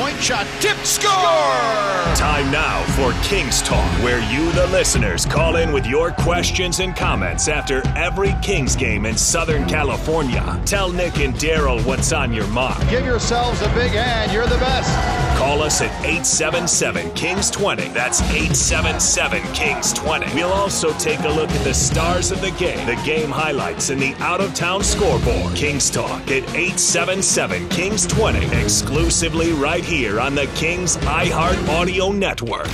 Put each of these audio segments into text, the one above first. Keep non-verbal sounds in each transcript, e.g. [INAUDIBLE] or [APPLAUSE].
point shot, tipped, score! Time now for Kings Talk, where you, the listeners, call in with your questions and comments after every Kings game in Southern California. Tell Nick and Daryl what's on your mind. Give yourselves a big hand. You're the best. Call us at 877 Kings 20. That's 877 Kings 20. We'll also take a look at the stars of the game, the game highlights, and the out of town scoreboard. Kings Talk at 877 Kings 20. Exclusively right here on the Kings iHeart Audio Network.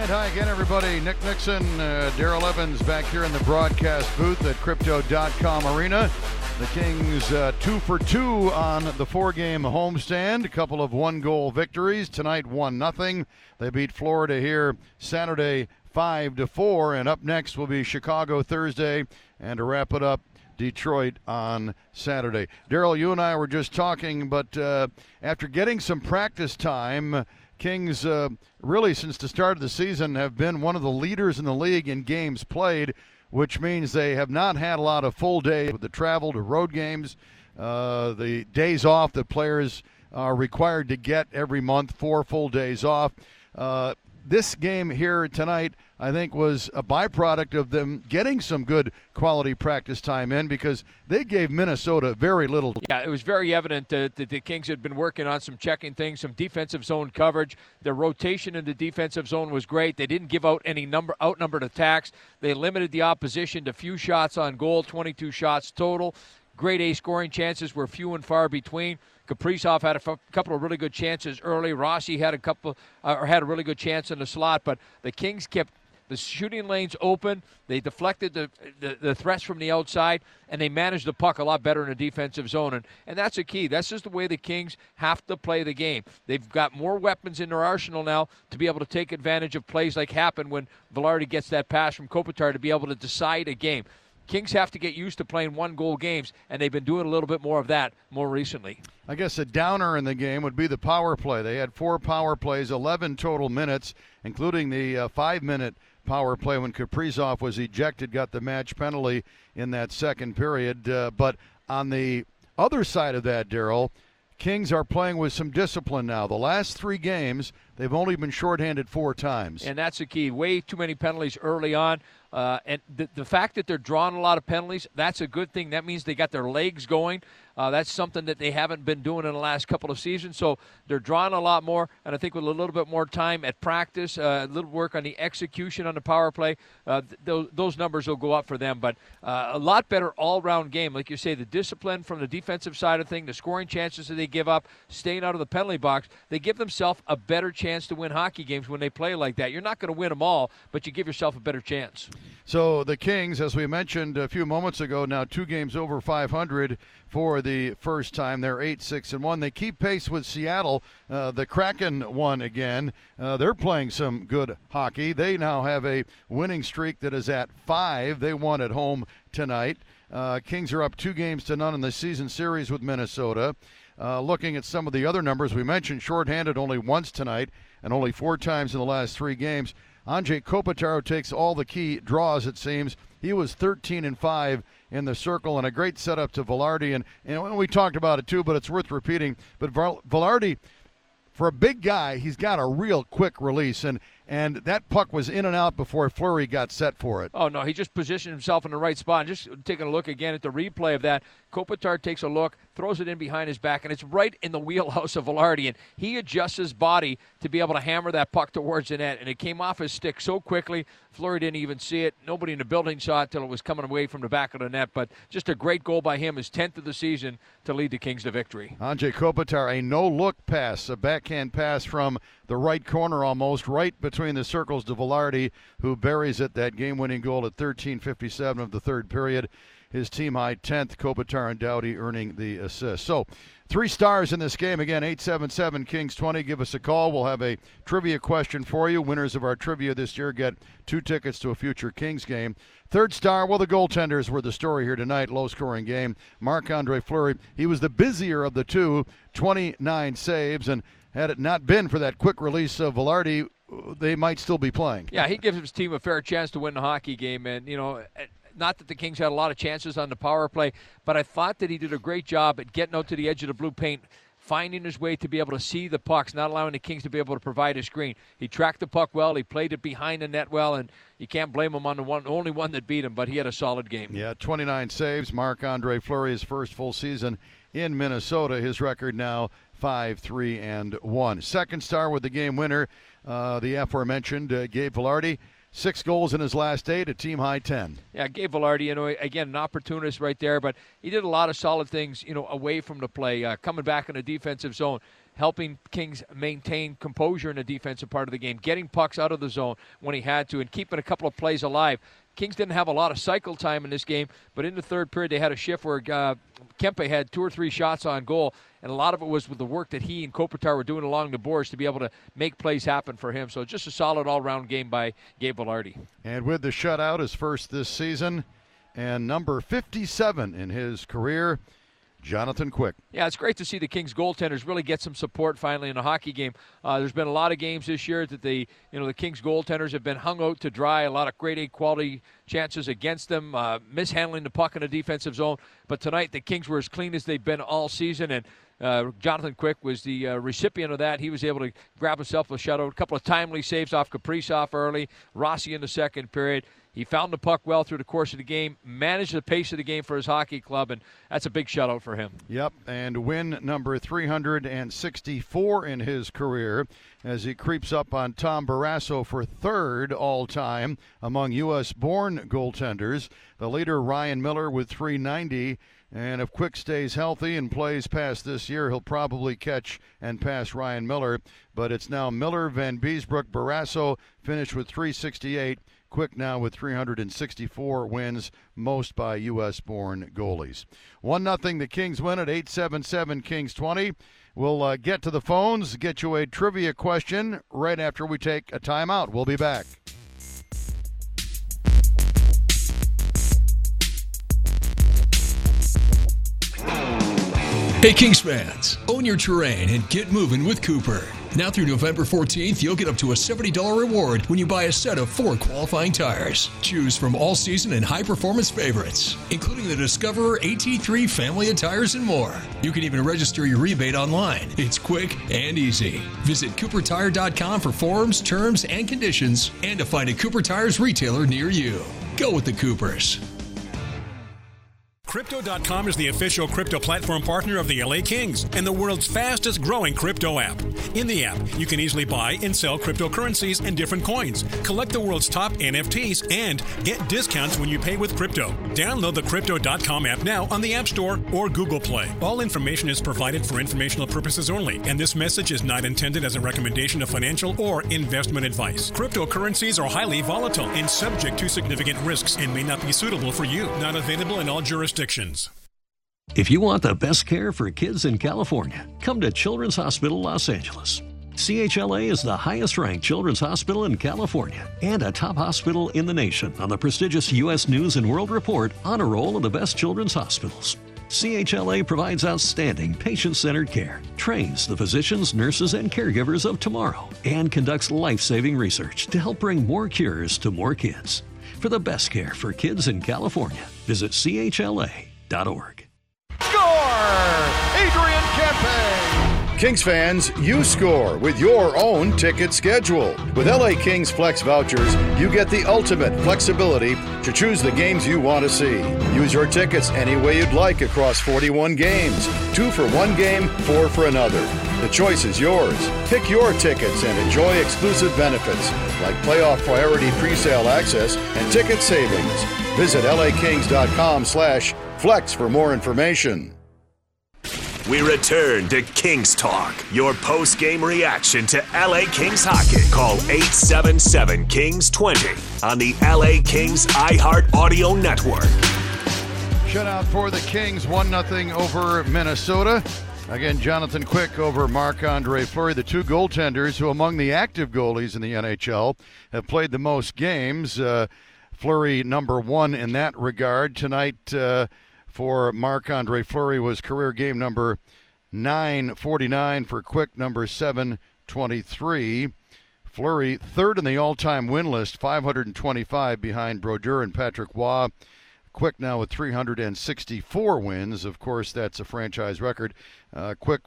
And hi again, everybody. Nick Nickson, uh, Daryl Evans back here in the broadcast booth at Crypto.com Arena. The Kings uh, two for two on the four-game homestand. A couple of one-goal victories tonight. One nothing. They beat Florida here Saturday five to four. And up next will be Chicago Thursday. And to wrap it up, Detroit on Saturday. Daryl, you and I were just talking, but uh, after getting some practice time. Kings, uh, really, since the start of the season, have been one of the leaders in the league in games played which means they have not had a lot of full days with the travel to road games, uh, the days off that players are required to get every month, four full days off. Uh, this game here tonight, I think, was a byproduct of them getting some good quality practice time in because they gave Minnesota very little. Yeah, it was very evident that, the Kings had been working on some checking things, some defensive zone coverage. Their rotation in the defensive zone was great. They didn't give out any number outnumbered attacks. They limited the opposition to few shots on goal, 22 shots total. Great A scoring chances were few and far between. Kaprizov had a f- couple of really good chances early. Rossi had a couple, uh, or had a really good chance in the slot, but the Kings kept the shooting lanes open. They deflected the, the, the, threats from the outside, and they managed the puck a lot better in a defensive zone. And, and that's a key. That's just the way the Kings have to play the game. They've got more weapons in their arsenal now to be able to take advantage of plays like happened when Vilardi gets that pass from Kopitar to be able to decide a game. Kings have to get used to playing one goal games, and they've been doing a little bit more of that more recently. I guess a downer in the game would be the power play. They had four power plays, 11 total minutes, including the uh, five minute power play when Kaprizov was ejected, got the match penalty in that second period. Uh, but on the other side of that, Daryl, Kings are playing with some discipline now. The last three games, they've only been shorthanded four times. And that's the key. Way too many penalties early on. Uh, and the, the fact that they're drawing a lot of penalties, that's a good thing. That means they got their legs going. Uh, that's something that they haven't been doing in the last couple of seasons. So they're drawing a lot more, and I think with a little bit more time at practice, uh, a little work on the execution on the power play, uh, th- those numbers will go up for them. But uh, a lot better all-round game, like you say, the discipline from the defensive side of things, the scoring chances that they give up, staying out of the penalty box, they give themselves a better chance to win hockey games when they play like that. You're not going to win them all, but you give yourself a better chance. So the Kings, as we mentioned a few moments ago, now two games over 500 for the first time. They're eight, six, and one. They keep pace with Seattle. Uh, the Kraken won again. Uh, they're playing some good hockey. They now have a winning streak that is at five. They won at home tonight. Uh, Kings are up two games to none in the season series with Minnesota. Uh, looking at some of the other numbers, we mentioned shorthanded only once tonight and only four times in the last three games. Anze Kopitar takes all the key draws, it seems. He was 13 and 5 in the circle and a great setup to Vilardi. And, and we talked about it too, but it's worth repeating. But Vilardi, for a big guy, he's got a real quick release. And, and that puck was in and out before Fleury got set for it. Oh, no, he just positioned himself in the right spot. And just taking a look again at the replay of that, Kopitar takes a look, throws it in behind his back, and it's right in the wheelhouse of Vilardi. And he adjusts his body to be able to hammer that puck towards the net. And it came off his stick so quickly, Fleury didn't even see it. Nobody in the building saw it till it was coming away from the back of the net. But just a great goal by him, his 10th of the season, to lead the Kings to victory. Anze Kopitar, a no look pass, a backhand pass from the right corner almost, right between the circles to Vilardi, who buries it, that game winning goal at 13.57 of the third period his team high 10th. Kopitar and Doughty earning the assist. So, three stars in this game. Again, 877 Kings 20. Give us a call. We'll have a trivia question for you. Winners of our trivia this year get two tickets to a future Kings game. Third star, well, the goaltenders were the story here tonight. Low scoring game. Marc Andre Fleury, he was the busier of the two, 29 saves. And had it not been for that quick release of Vilardi, they might still be playing. Yeah, he gives his team a fair chance to win the hockey game. And, you know, not that the Kings had a lot of chances on the power play, but I thought that he did a great job at getting out to the edge of the blue paint finding his way to be able to see the pucks, not allowing the Kings to be able to provide a screen. He tracked the puck well. He played it behind the net well, and you can't blame him on the one only one that beat him. But he had a solid game. Yeah, 29 saves. Marc Andre Fleury's first full season in Minnesota. His record now five, three, and one. Second star with the game winner, uh, the aforementioned uh, Gabe Vilardi. Six goals in his last eight, a team high 10. Yeah, Gabe Vilardi, you know, again, an opportunist right there, but he did a lot of solid things, you know, away from the play, uh, coming back in the defensive zone, helping Kings maintain composure in the defensive part of the game, getting pucks out of the zone when he had to, and keeping a couple of plays alive. Kings didn't have a lot of cycle time in this game, but in the third period they had a shift where uh, Kempe had two or three shots on goal, and a lot of it was with the work that he and Kopitar were doing along the boards to be able to make plays happen for him. So just a solid all-round game by Gabe Vilardi. And with the shutout, his first this season, and number 57 in his career. Jonathan Quick. Yeah, it's great to see the Kings goaltenders really get some support finally in a hockey game. Uh, there's been a lot of games this year that the you know the Kings goaltenders have been hung out to dry. A lot of great quality chances against them, uh, mishandling the puck in the defensive zone. But tonight the Kings were as clean as they've been all season, and uh, Jonathan Quick was the uh, recipient of that. He was able to grab himself a shutout, a couple of timely saves off Kaprizov early, Rossi in the second period. He found the puck well through the course of the game, managed the pace of the game for his hockey club, and that's a big shutout for him. Yep, and win number 364 in his career as he creeps up on Tom Barrasso for third all time among U.S. born goaltenders. The leader, Ryan Miller, with 390. And if Quick stays healthy and plays past this year, he'll probably catch and pass Ryan Miller. But it's now Miller, Vanbiesbrouck, Barrasso finished with 368. Quick now with 364 wins, most by U.S. born goalies. 1 0 the Kings win at 877 Kings 20. We'll uh, get to the phones, get you a trivia question right after we take a timeout. We'll be back. Hey Kings fans, own your terrain and get moving with Cooper. Now through November 14th, you'll get up to a $70 reward when you buy a set of four qualifying tires. Choose from all season and high performance favorites, including the Discoverer AT3 family of tires and more. You can even register your rebate online. It's quick and easy. Visit CooperTire.com for forms, terms, and conditions, and to find a Cooper Tires retailer near you. Go with the Coopers. Crypto.com is the official crypto platform partner of the LA Kings and the world's fastest growing crypto app. In the app, you can easily buy and sell cryptocurrencies and different coins, collect the world's top NFTs, and get discounts when you pay with crypto. Download the Crypto.com app now on the App Store or Google Play. All information is provided for informational purposes only, and this message is not intended as a recommendation of financial or investment advice. Cryptocurrencies are highly volatile and subject to significant risks and may not be suitable for you. Not available in all jurisdictions jurisdictions. If you want the best care for kids in California, come to Children's Hospital Los Angeles. CHLA is the highest ranked children's hospital in California and a top hospital in the nation on the prestigious U.S. News and World Report Honor Roll of the Best Children's Hospitals. CHLA provides outstanding patient centered care, trains the physicians, nurses, and caregivers of tomorrow, and conducts life saving research to help bring more cures to more kids. For the best care for kids in California, visit chla.org. Score! Adrian Kempe! Kings fans, you score with your own ticket schedule. With LA Kings Flex vouchers, you get the ultimate flexibility to choose the games you want to see. Use your tickets any way you'd like across 41 games two for one game, four for another. The choice is yours. Pick your tickets and enjoy exclusive benefits like playoff priority presale access and ticket savings. Visit lakings.com slash flex for more information. We return to Kings Talk, your post game reaction to LA Kings hockey. Call 877 Kings 20 on the LA Kings iHeart Audio Network. Shutout for the Kings, 1 0 over Minnesota. Again, Jonathan Quick over Marc Andre Fleury, the two goaltenders who, among the active goalies in the NHL, have played the most games. Uh, Fleury, number one in that regard. Tonight, uh, for Marc Andre Fleury was career game number 949 for Quick, number 723. Fleury, third in the all time win list, 525 behind Brodeur and Patrick Roy. Quick now with 364 wins. Of course, that's a franchise record. Uh, Quick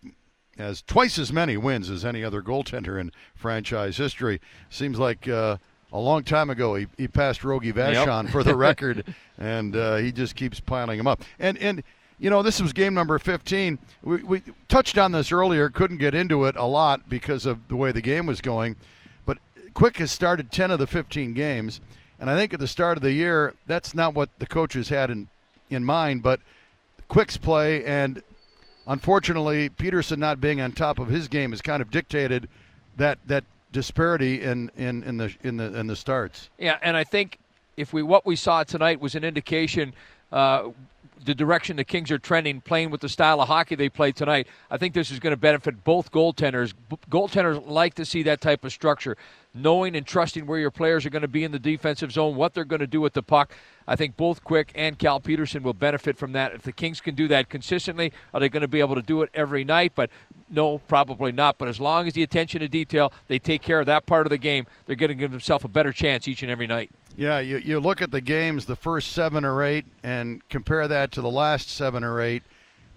has twice as many wins as any other goaltender in franchise history. Seems like uh, a long time ago he, he passed Rogie Vachon yep. for the [LAUGHS] record, and uh, he just keeps piling them up. And and you know this was game number 15. We, we touched on this earlier, couldn't get into it a lot because of the way the game was going, but Quick has started 10 of the 15 games, and I think at the start of the year that's not what the coaches had in in mind, but Quick's play and unfortunately, Petersen not being on top of his game has kind of dictated that that disparity in, in, in the in the in the starts. Yeah, and I think if we what we saw tonight was an indication uh, the direction the Kings are trending, playing with the style of hockey they play tonight, I think this is going to benefit both goaltenders. B- goaltenders like to see that type of structure, knowing and trusting where your players are going to be in the defensive zone, what they're going to do with the puck. I think both Quick and Cal Petersen will benefit from that. If the Kings can do that consistently, are they going to be able to do it every night? But no, probably not. But as long as the attention to detail, they take care of that part of the game, they're going to give themselves a better chance each and every night. Yeah, you, you look at the games, the first seven or eight, and compare that to the last seven or eight.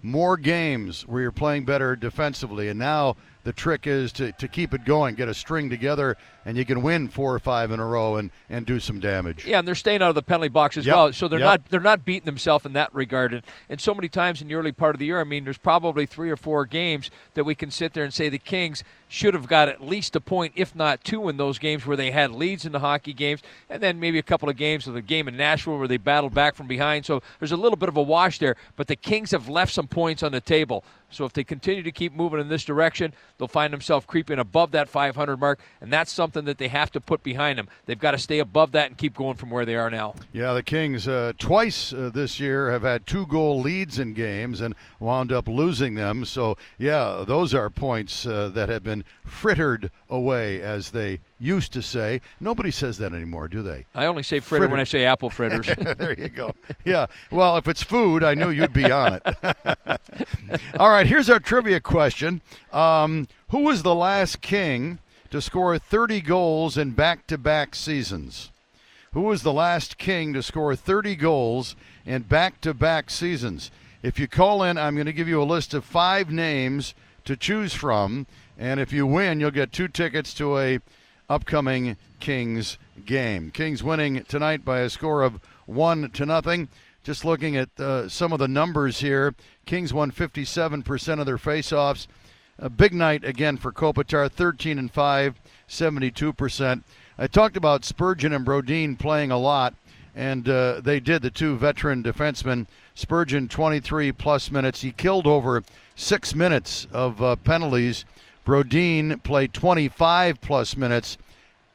More games where you're playing better defensively, and now the trick is to, to keep it going, get a string together, and you can win four or five in a row and, and do some damage. Yeah, and they're staying out of the penalty box as yep. well, so they're yep. not they're not beating themselves in that regard. And, and so many times in the early part of the year, I mean, there's probably three or four games that we can sit there and say the Kings should have got at least a point, if not two, in those games where they had leads in the hockey games, and then maybe a couple of games of the game in Nashville where they battled back from behind. So there's a little bit of a wash there, but the Kings have left some points on the table. So if they continue to keep moving in this direction, they'll find themselves creeping above that 500 mark, and that's something that they have to put behind them. They've got to stay above that and keep going from where they are now. Yeah, the Kings uh, twice uh, this year have had two goal leads in games and wound up losing them. So yeah, those are points uh, that have been frittered away, as they used to say. Nobody says that anymore, do they? I only say fritter, fritter. when I say apple fritters. [LAUGHS] there you go. Yeah. Well, if it's food, I knew you'd be on it. [LAUGHS] All right. Here's our trivia question. Um, who was the last king to score 30 goals in back-to-back seasons? Who was the last king to score 30 goals in back-to-back seasons? If you call in, I'm going to give you a list of five names to choose from, and if you win, you'll get two tickets to a upcoming Kings game. Kings winning tonight by a score of one to nothing. Just looking at uh, some of the numbers here, Kings won 57% of their faceoffs. A big night again for Kopitar, 13 and 5, 72%. I talked about Spurgeon and Brodin playing a lot, and uh, they did. The two veteran defensemen, Spurgeon 23 plus minutes. He killed over six minutes of uh, penalties Brodin played 25 plus minutes,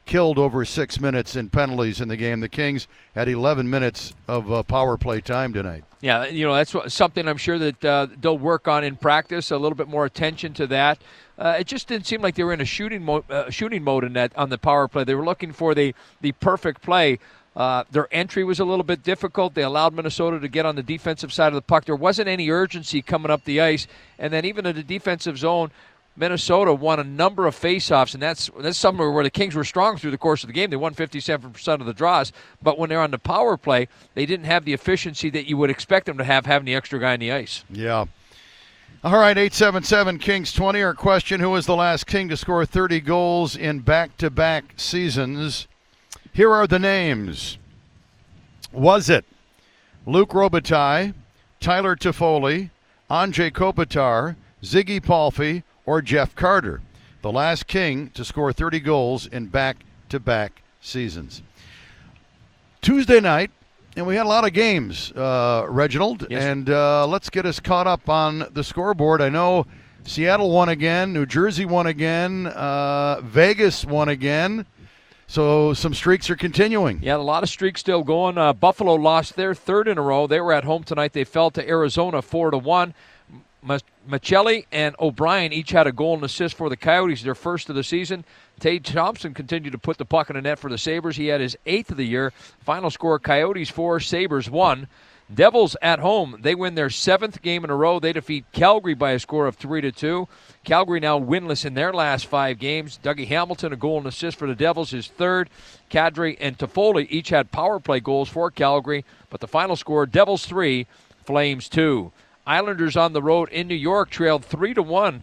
killed over six minutes in penalties in the game. The Kings had 11 minutes of uh, power play time tonight. Yeah, you know that's something I'm sure that uh, they'll work on in practice. A little bit more attention to that. Uh, it just didn't seem like they were in a shooting mode, uh, shooting mode in that on the power play. They were looking for the the perfect play. Uh, their entry was a little bit difficult. They allowed Minnesota to get on the defensive side of the puck. There wasn't any urgency coming up the ice, and then even in the defensive zone, Minnesota won a number of faceoffs, and that's that's somewhere where the Kings were strong through the course of the game. They won 57% of the draws, but when they're on the power play, they didn't have the efficiency that you would expect them to have having the extra guy in the ice. Yeah. All right, 877 Kings 20. Our question Who was the last King to score 30 goals in back to back seasons? Here are the names. Was it Luc Robitaille, Tyler Toffoli, Anze Kopitar, Ziggy Palffy, or Jeff Carter, the last King to score 30 goals in back to back seasons. Tuesday night, and we had a lot of games, uh, Reginald, yes. and uh, let's get us caught up on the scoreboard. I know Seattle won again, New Jersey won again, uh, Vegas won again. So some streaks are continuing. Yeah, a lot of streaks still going. Uh, Buffalo lost their third in a row. They were at home tonight. They fell to Arizona four to one. Maccelli and O'Brien each had a goal and assist for the Coyotes, their first of the season. Tage Thompson continued to put the puck in the net for the Sabres. He had his eighth of the year. Final score Coyotes 4, Sabres 1. Devils at home, they win their seventh game in a row. They defeat Calgary by a score of 3 to 2. Calgary now winless in their last five games. Dougie Hamilton, a goal and assist for the Devils, his third. Kadri and Toffoli each had power play goals for Calgary, but the final score Devils 3, Flames 2. Islanders on the road in New York trailed three to one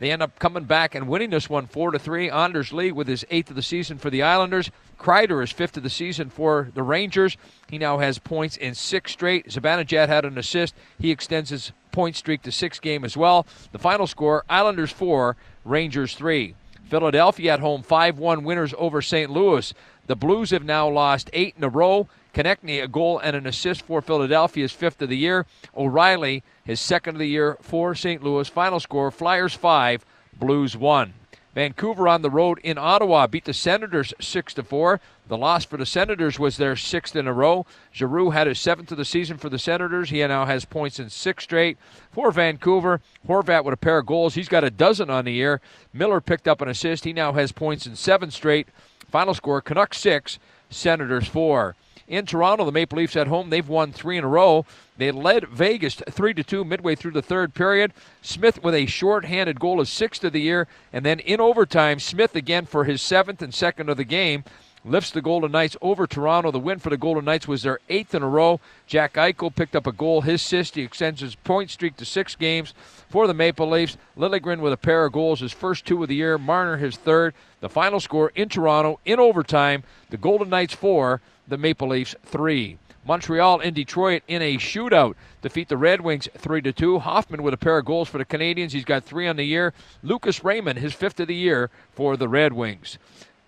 They end up coming back and winning this one 4 to 3. Anders Lee with his eighth of the season for the Islanders. Kreider is fifth of the season for the Rangers. He now has points in six straight. Zibanejad had an assist. He extends his point streak to six game as well. The final score Islanders 4, Rangers 3. Philadelphia at home 5 1 winners over St. Louis. The Blues have now lost eight in a row. Konecny, a goal and an assist for Philadelphia's fifth of the year. O'Reilly, his second of the year for St. Louis. Final score Flyers 5, Blues 1. Vancouver on the road in Ottawa beat the Senators 6 to 4. The loss for the Senators was their sixth in a row. Giroux had his seventh of the season for the Senators. He now has points in six straight. For Vancouver, Horvat with a pair of goals. He's got a dozen on the year. Miller picked up an assist. He now has points in seven straight. Final score Canucks 6, Senators 4. In Toronto, the Maple Leafs at home, they've won three in a row. They led Vegas 3 to 2 midway through the third period. Smith with a short-handed goal, his sixth of the year, and then in overtime, Smith again for his seventh and second of the game lifts the Golden Knights over Toronto. The win for the Golden Knights was their eighth in a row. Jack Eichel picked up a goal, his assist. He extends his point streak to six games for the Maple Leafs. Liljegren with a pair of goals, his first two of the year. Marner his third. The final score in Toronto in overtime: the Golden Knights four, the Maple Leafs three. Montreal and Detroit in a shootout defeat the Red Wings 3 to 2. Hoffman with a pair of goals for the Canadiens. He's got 3 on the year. Lucas Raymond his fifth of the year for the Red Wings.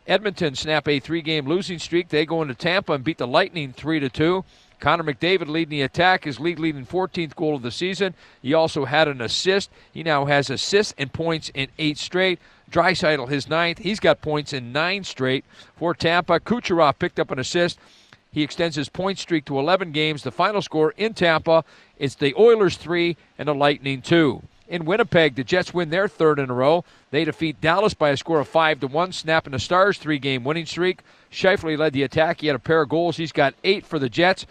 Edmonton snap a three-game losing streak. They go into Tampa and beat the Lightning 3 to 2. Connor McDavid leading the attack, his league leading 14th goal of the season. He also had an assist. He now has assists and points in eight straight. Draisaitl his ninth. He's got points in nine straight for Tampa. Kucherov picked up an assist. He extends his point streak to 11 games. The final score in Tampa is the Oilers 3 and the Lightning 2. In Winnipeg, the Jets win their third in a row. They defeat Dallas by a score of 5 to 1, snapping the Stars' three game winning streak. Scheifele led the attack. He had a pair of goals. He's got eight for the Jets.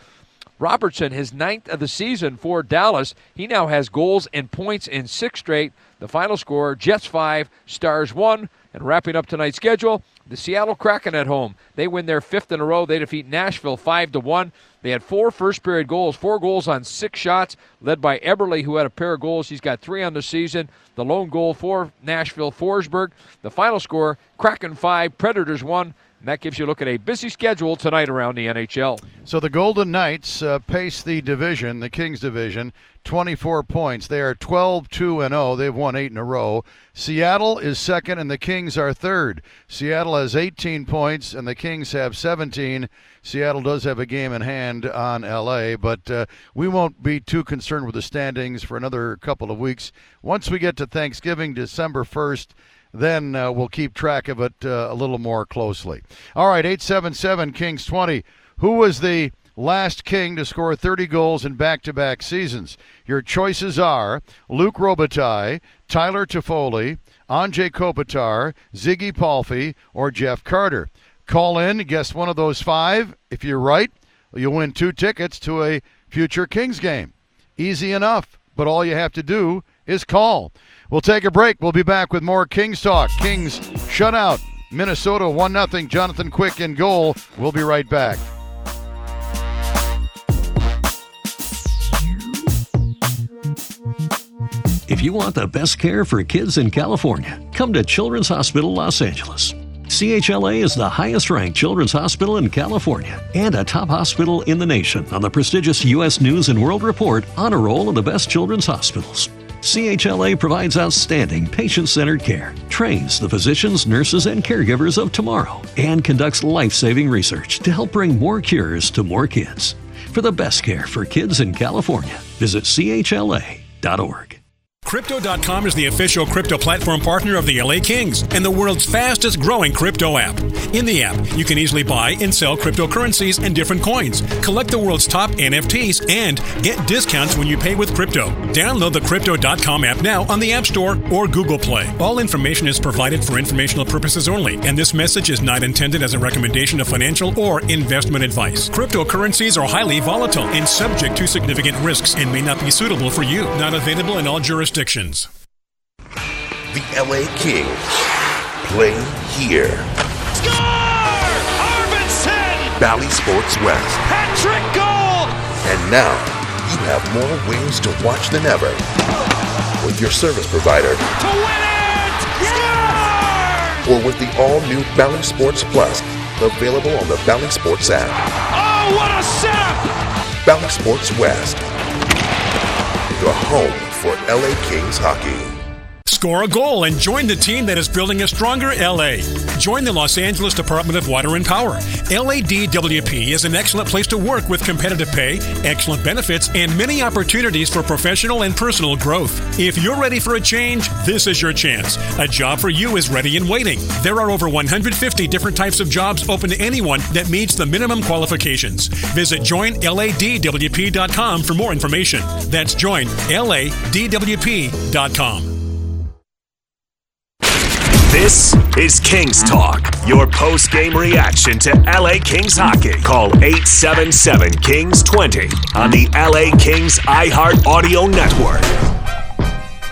Robertson, his ninth of the season for Dallas. He now has goals and points in six straight. The final score Jets 5, Stars 1. And wrapping up tonight's schedule, the Seattle Kraken at home. They win their fifth in a row. They defeat Nashville 5 to 1. They had four first period goals, four goals on six shots, led by Eberle, who had a pair of goals. He's got three on the season. The lone goal for Nashville, Forsberg. The final score Kraken 5, Predators 1. And that gives you a look at a busy schedule tonight around the NHL. So the Golden Knights uh, pace the division, the Kings division, 24 points. They are 12 2 and 0. They've won eight in a row. Seattle is second, and the Kings are third. Seattle has 18 points, and the Kings have 17. Seattle does have a game in hand on LA, but uh, we won't be too concerned with the standings for another couple of weeks. Once we get to Thanksgiving, December 1st, then uh, we'll keep track of it uh, a little more closely. All right, 877 Kings 20. Who was the last King to score 30 goals in back to back seasons? Your choices are Luc Robitaille, Tyler Toffoli, Anze Kopitar, Ziggy Palffy, or Jeff Carter. Call in, guess one of those five. If you're right, you'll win two tickets to a future Kings game. Easy enough, but all you have to do is call. We'll take a break. We'll be back with more Kings talk. Kings shutout. Minnesota 1 0. Jonathan Quick in goal. We'll be right back. If you want the best care for kids in California, come to Children's Hospital Los Angeles. CHLA is the highest ranked children's hospital in California and a top hospital in the nation on the prestigious U.S. News and World Report Honor Roll of the Best Children's Hospitals. CHLA provides outstanding patient centered care, trains the physicians, nurses, and caregivers of tomorrow, and conducts life saving research to help bring more cures to more kids. For the best care for kids in California, visit CHLA.org. Crypto.com is the official crypto platform partner of the LA Kings and the world's fastest growing crypto app. In the app, you can easily buy and sell cryptocurrencies and different coins, collect the world's top NFTs, and get discounts when you pay with crypto. Download the Crypto.com app now on the App Store or Google Play. All information is provided for informational purposes only, and this message is not intended as a recommendation of financial or investment advice. Cryptocurrencies are highly volatile and subject to significant risks and may not be suitable for you. Not available in all jurisdictions. The LA Kings play here. Score! Arvidsson! Bally Sports West. Patrick Gold! And now you have more wings to watch than ever with your service provider. To win it! or with the all-new Bally Sports Plus, available on the Bally Sports app. Oh, what a setup! Bally Sports West, the home for LA Kings hockey. Score a goal and join the team that is building a stronger LA. Join the Los Angeles Department of Water and Power. LADWP is an excellent place to work with competitive pay, excellent benefits, and many opportunities for professional and personal growth. If you're ready for a change, this is your chance. A job for you is ready and waiting. There are over 150 different types of jobs open to anyone that meets the minimum qualifications. Visit joinladwp.com for more information. That's joinladwp.com. This is Kings Talk, your post game reaction to LA Kings hockey. Call 877 Kings 20 on the LA Kings iHeart Audio Network.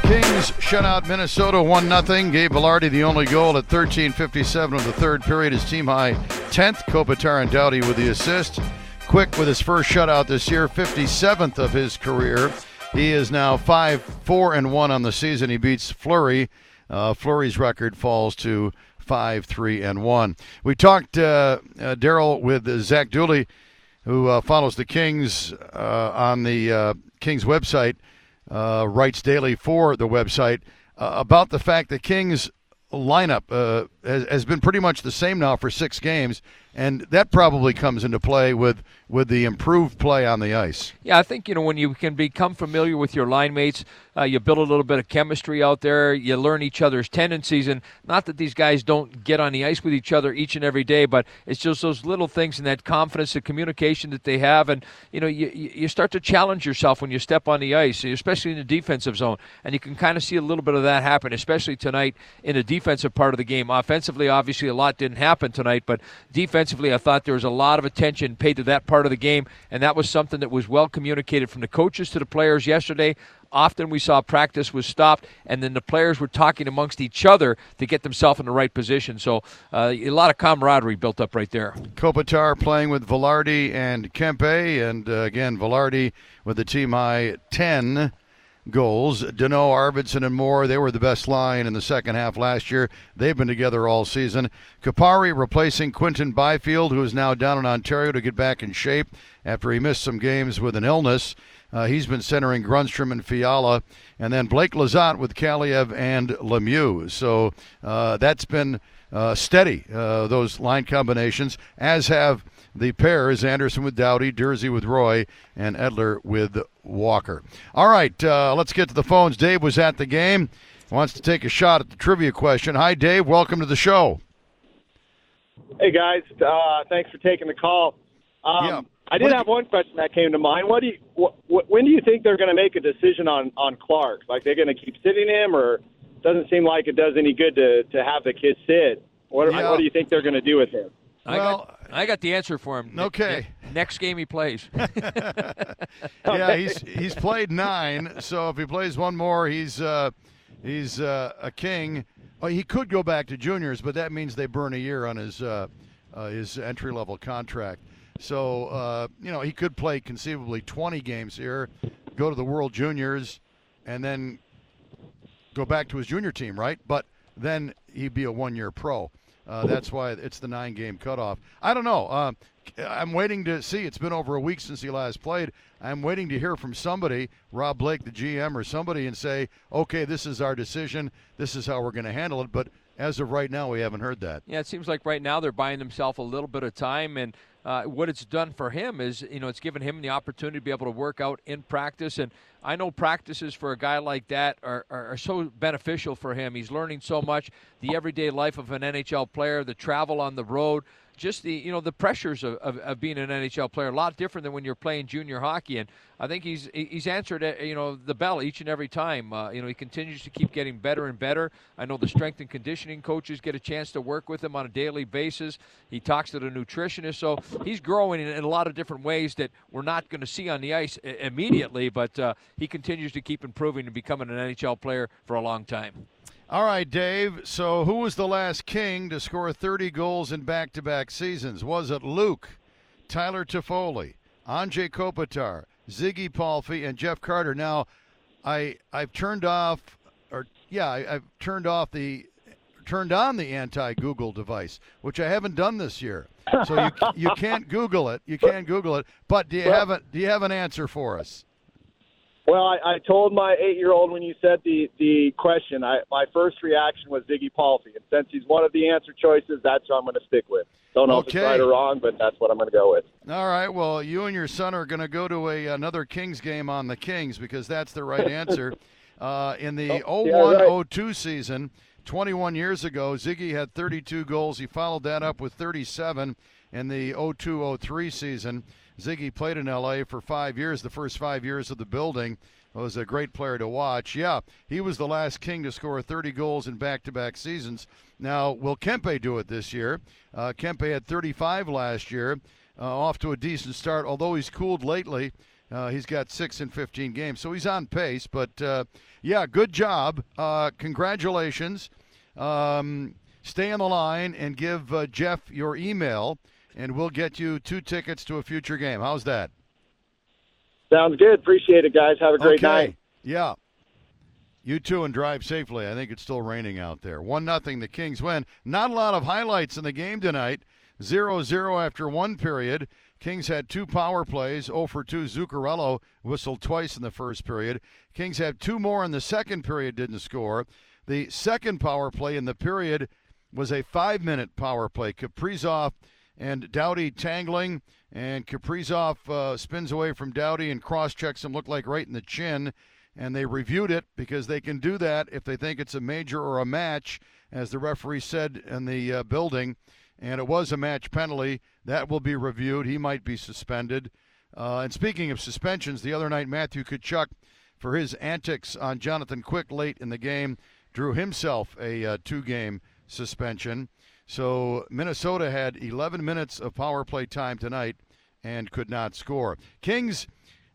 Kings shut out Minnesota 1 0. Gabe Vilardi the only goal at 13.57 of the third period. His team high 10th. Kopitar and Doughty with the assist. Quick with his first shutout this year, 57th of his career. He is now 5 4 and 1 on the season. He beats Fleury. Uh, Fleury's record falls to 5 3 and 1. We talked, uh, uh, Daryl, with Zach Dooley, who uh, follows the Kings uh, on the uh, Kings website, writes daily for the website, about the fact that Kings lineup has, has been pretty much the same now for six games, and that probably comes into play with with the improved play on the ice. Yeah, I think you know when you can become familiar with your line mates, uh, you build a little bit of chemistry out there. You learn each other's tendencies, and not that these guys don't get on the ice with each other each and every day, but it's just those little things and that confidence, the communication that they have, and you know you you start to challenge yourself when you step on the ice, especially in the defensive zone, and you can kind of see a little bit of that happen, especially tonight in the defensive part of the game. Offensively, obviously, a lot didn't happen tonight, but defensively, I thought there was a lot of attention paid to that part of the game, and that was something that was well communicated from the coaches to the players yesterday. Often we saw practice was stopped, and then the players were talking amongst each other to get themselves in the right position. So uh, a lot of camaraderie built up right there. Kopitar playing with Vilardi and Kempe, and uh, again Vilardi with the team high 10 goals. Danault, Arvidsson, and Moore, they were the best line in the second half last year. They've been together all season. Kupari replacing Quinton Byfield, who is now down in Ontario to get back in shape after he missed some games with an illness. Uh, he's been centering Grundstrom and Fiala. And then Blake Lizotte with Kaliev and Lemieux. So uh, that's been uh, steady, uh, those line combinations, as have the pairs Anderson with Doughty, Durzi with Roy, and Edler with Walker. All right, uh, let's get to the phones. Dave was at the game, wants to take a shot at the trivia question. Hi, Dave. Welcome to the show. Hey guys, uh, thanks for taking the call. Um, Yeah. I did What- have one question that came to mind. What do you, wh- wh- when do you think they're going to make a decision on on Clarke? Like they're going to keep sitting him, or doesn't seem like it does any good to to have the kid sit? What Yeah. what do you think they're going to do with him? Well- got I got the answer for him. Okay. ne- next game he plays. [LAUGHS] [LAUGHS] Yeah, he's he's played nine, so if he plays one more, he's uh, he's uh, a king. Oh, he could go back to juniors, but that means they burn a year on his uh, uh, his entry level contract. So uh, you know he could play conceivably 20 games here, go to the World Juniors, and then go back to his junior team, right? But then he'd be a one year pro. Uh, that's why it's the nine game cutoff. I don't know. Uh, I'm waiting to see. It's been over a week since he last played. I'm waiting to hear from somebody, Rob Blake, the GM, or somebody, and say, okay, this is our decision. This is how we're going to handle it. But as of right now, we haven't heard that. Yeah, it seems like right now they're buying themselves a little bit of time, and uh, what it's done for him is, you know, it's given him the opportunity to be able to work out in practice. And I know practices for a guy like that are, are, are so beneficial for him. He's learning so much, the everyday life of an NHL player, the travel on the road, just the you know the pressures of, of, of being an NHL player. A lot different than when you're playing junior hockey, and I think he's he's answered uh, you know the bell each and every time. Uh, you know he continues to keep getting better and better. I know the strength and conditioning coaches get a chance to work with him on a daily basis. He talks to the nutritionist, so he's growing in, in a lot of different ways that we're not going to see on the ice immediately. But uh, he continues to keep improving and becoming an NHL player for a long time. All right, Dave. So, who was the last King to score 30 goals in back to back seasons? Was it Luc, Tyler Toffoli, Anze Kopitar, Ziggy Palffy, and Jeff Carter? Now, I, I've turned off, or yeah, I, I've turned off the turned on the anti-Google device, which I haven't done this year. So you [LAUGHS] you can't Google it. You can't Google it. But do you have a do you have an answer for us? Well, I, I told my eight-year-old when you said the the question, I, my first reaction was Ziggy Palffy, and since he's one of the answer choices, that's what I'm going to stick with. Don't know okay. if it's right or wrong, but that's what I'm going to go with. All right. Well, you and your son are going to go to a another Kings game on the Kings because that's the right answer. [LAUGHS] uh, in the Oh, 01 yeah, right. season, 21 years ago, Ziggy had 32 goals. He followed that up with 37 in the 02 03 season. Ziggy played in LA for five years, the first five years of the building. Was a great player to watch. Yeah, he was the last King to score 30 goals in back to back seasons. Now, will Kempe do it this year? Uh, Kempe had 35 last year, uh, off to a decent start, although he's cooled lately. Uh, he's got six in 15 games, so he's on pace. But uh, yeah, good job. Uh, congratulations. Um, stay on the line and give uh, Jeff your email, and we'll get you two tickets to a future game. How's that? Sounds good. Appreciate it, guys. Have a great okay. night. Yeah. You too, and drive safely. I think it's still raining out there. One nothing. The Kings win. Not a lot of highlights in the game tonight. 0-0 after one period. Kings had two power plays. 0 for 2. Zuccarello whistled twice in the first period. Kings had two more in the second period. Didn't score. The second power play in the period was a five-minute power play. Kaprizov and Doughty tangling, and Kaprizov uh, spins away from Doughty and cross-checks him. Looked like right in the chin and they reviewed it because they can do that if they think it's a major or a match, as the referee said in the uh, building. And it was a match penalty. That will be reviewed. He might be suspended. Uh, and speaking of suspensions, the other night, Matthew Tkachuk, for his antics on Jonathan Quick late in the game, drew himself a uh, two game suspension. So Minnesota had 11 minutes of power play time tonight and could not score. Kings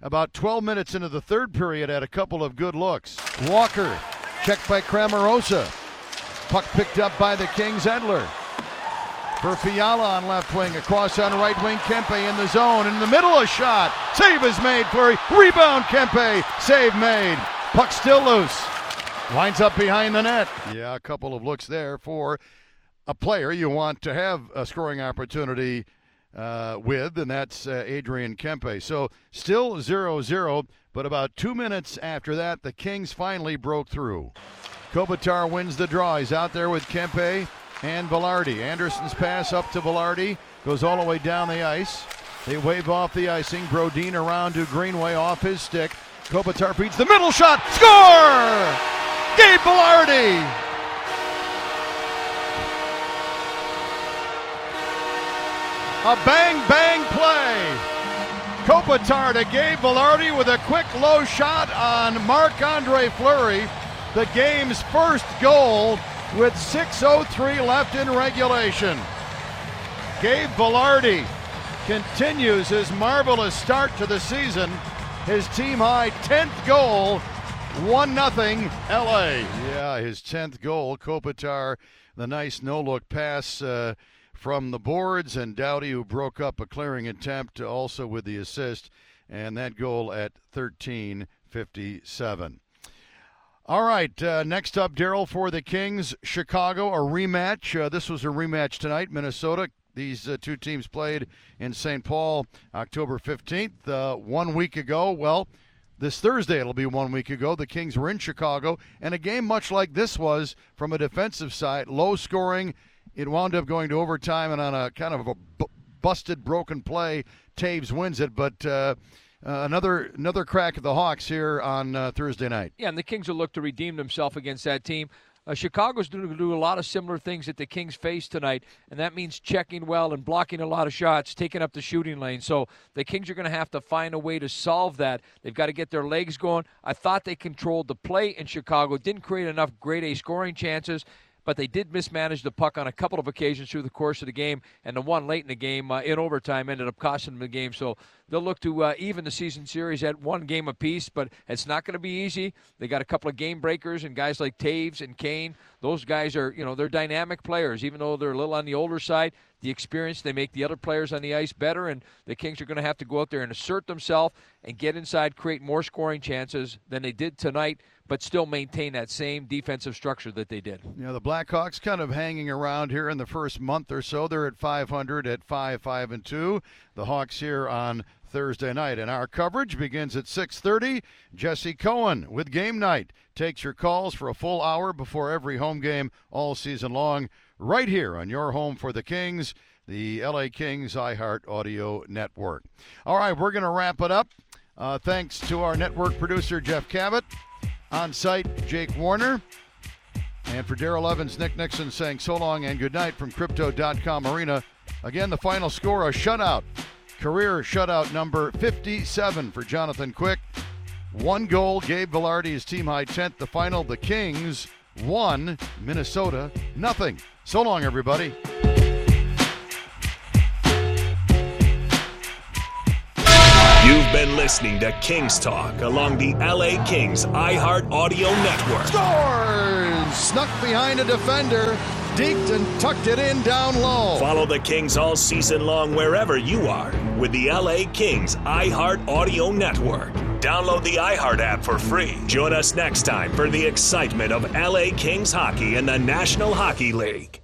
about 12 minutes into the third period, had a couple of good looks. Walker, checked by Cramarosa. Puck picked up by the Kings, Edler. For Fiala on left wing, across on right wing, Kempe in the zone. In the middle, a shot. Save is made, Fleury. Rebound, Kempe. Save made. Puck still loose. Lines up behind the net. Yeah, a couple of looks there for a player you want to have a scoring opportunity uh, with, and that's uh, Adrian Kempe. So still 0 0, but about two minutes after that, the Kings finally broke through. Kopitar wins the draw. He's out there with Kempe and Vilardi. Anderson's pass up to Vilardi goes all the way down the ice. They wave off the icing. Brodin around to Greenway off his stick. Kopitar beats the middle shot. Score! Gabe Vilardi! A bang bang play. Kopitar to Gabe Vilardi with a quick low shot on Marc Andre Fleury. The game's first goal with 6.03 left in regulation. Gabe Vilardi continues his marvelous start to the season. His team high 10th goal, 1 0 LA. Yeah, his 10th goal. Kopitar, the nice no look pass. Uh, from the boards, and Doughty, who broke up a clearing attempt, also with the assist, and that goal at 13:57. All right, uh, next up, Daryl for the Kings, Chicago, a rematch. Uh, this was a rematch tonight, Minnesota. These uh, two teams played in St. Paul October 15th, uh, one week ago. Well, this Thursday it'll be one week ago. The Kings were in Chicago, and a game much like this was from a defensive side, low scoring it wound up going to overtime, and on a kind of a b- busted, broken play, Toews wins it. But uh, uh, another another crack at the Hawks here on uh, Thursday night. Yeah, and the Kings will look to redeem themselves against that team. Uh, Chicago's going to do a lot of similar things that the Kings face tonight, and that means checking well and blocking a lot of shots, taking up the shooting lane. So the Kings are going to have to find a way to solve that. They've got to get their legs going. I thought they controlled the play in Chicago, didn't create enough grade A scoring chances but they did mismanage the puck on a couple of occasions through the course of the game, and the one late in the game uh, in overtime ended up costing them the game. So they'll look to uh, even the season series at one game apiece, but it's not going to be easy. They got a couple of game breakers and guys like Toews and Kane. Those guys are, you know, they're dynamic players, even though they're a little on the older side. The experience, they make the other players on the ice better, and the Kings are going to have to go out there and assert themselves and get inside, create more scoring chances than they did tonight but still maintain that same defensive structure that they did. Yeah, the Blackhawks kind of hanging around here in the first month or so. They're at 500 at 5 5 and 2. The Hawks here on Thursday night. And our coverage begins at 6:30. Jesse Cohen with game night takes your calls for a full hour before every home game all season long right here on your home for the Kings, the LA Kings iHeart Audio Network. All right, we're going to wrap it up. Uh, thanks to our network producer Jeff Cabot, on site Jake Warner. And for Daryl Evans, Nick Nickson saying so long and good night from Crypto.com Arena. Again, the final score a shutout Career shutout number 57 for Jonathan Quick. One goal, Gabe Vilardi, his team high 10th. The final, the Kings one, Minnesota nothing. So long, everybody. You've been listening to Kings Talk along the LA Kings iHeart Audio Network. Scores! Snuck behind a defender deked and tucked it in down low. Follow the Kings all season long wherever you are with the LA Kings iHeart Audio Network. Download the iHeart app for free. Join us next time for the excitement of LA Kings hockey in the National Hockey League.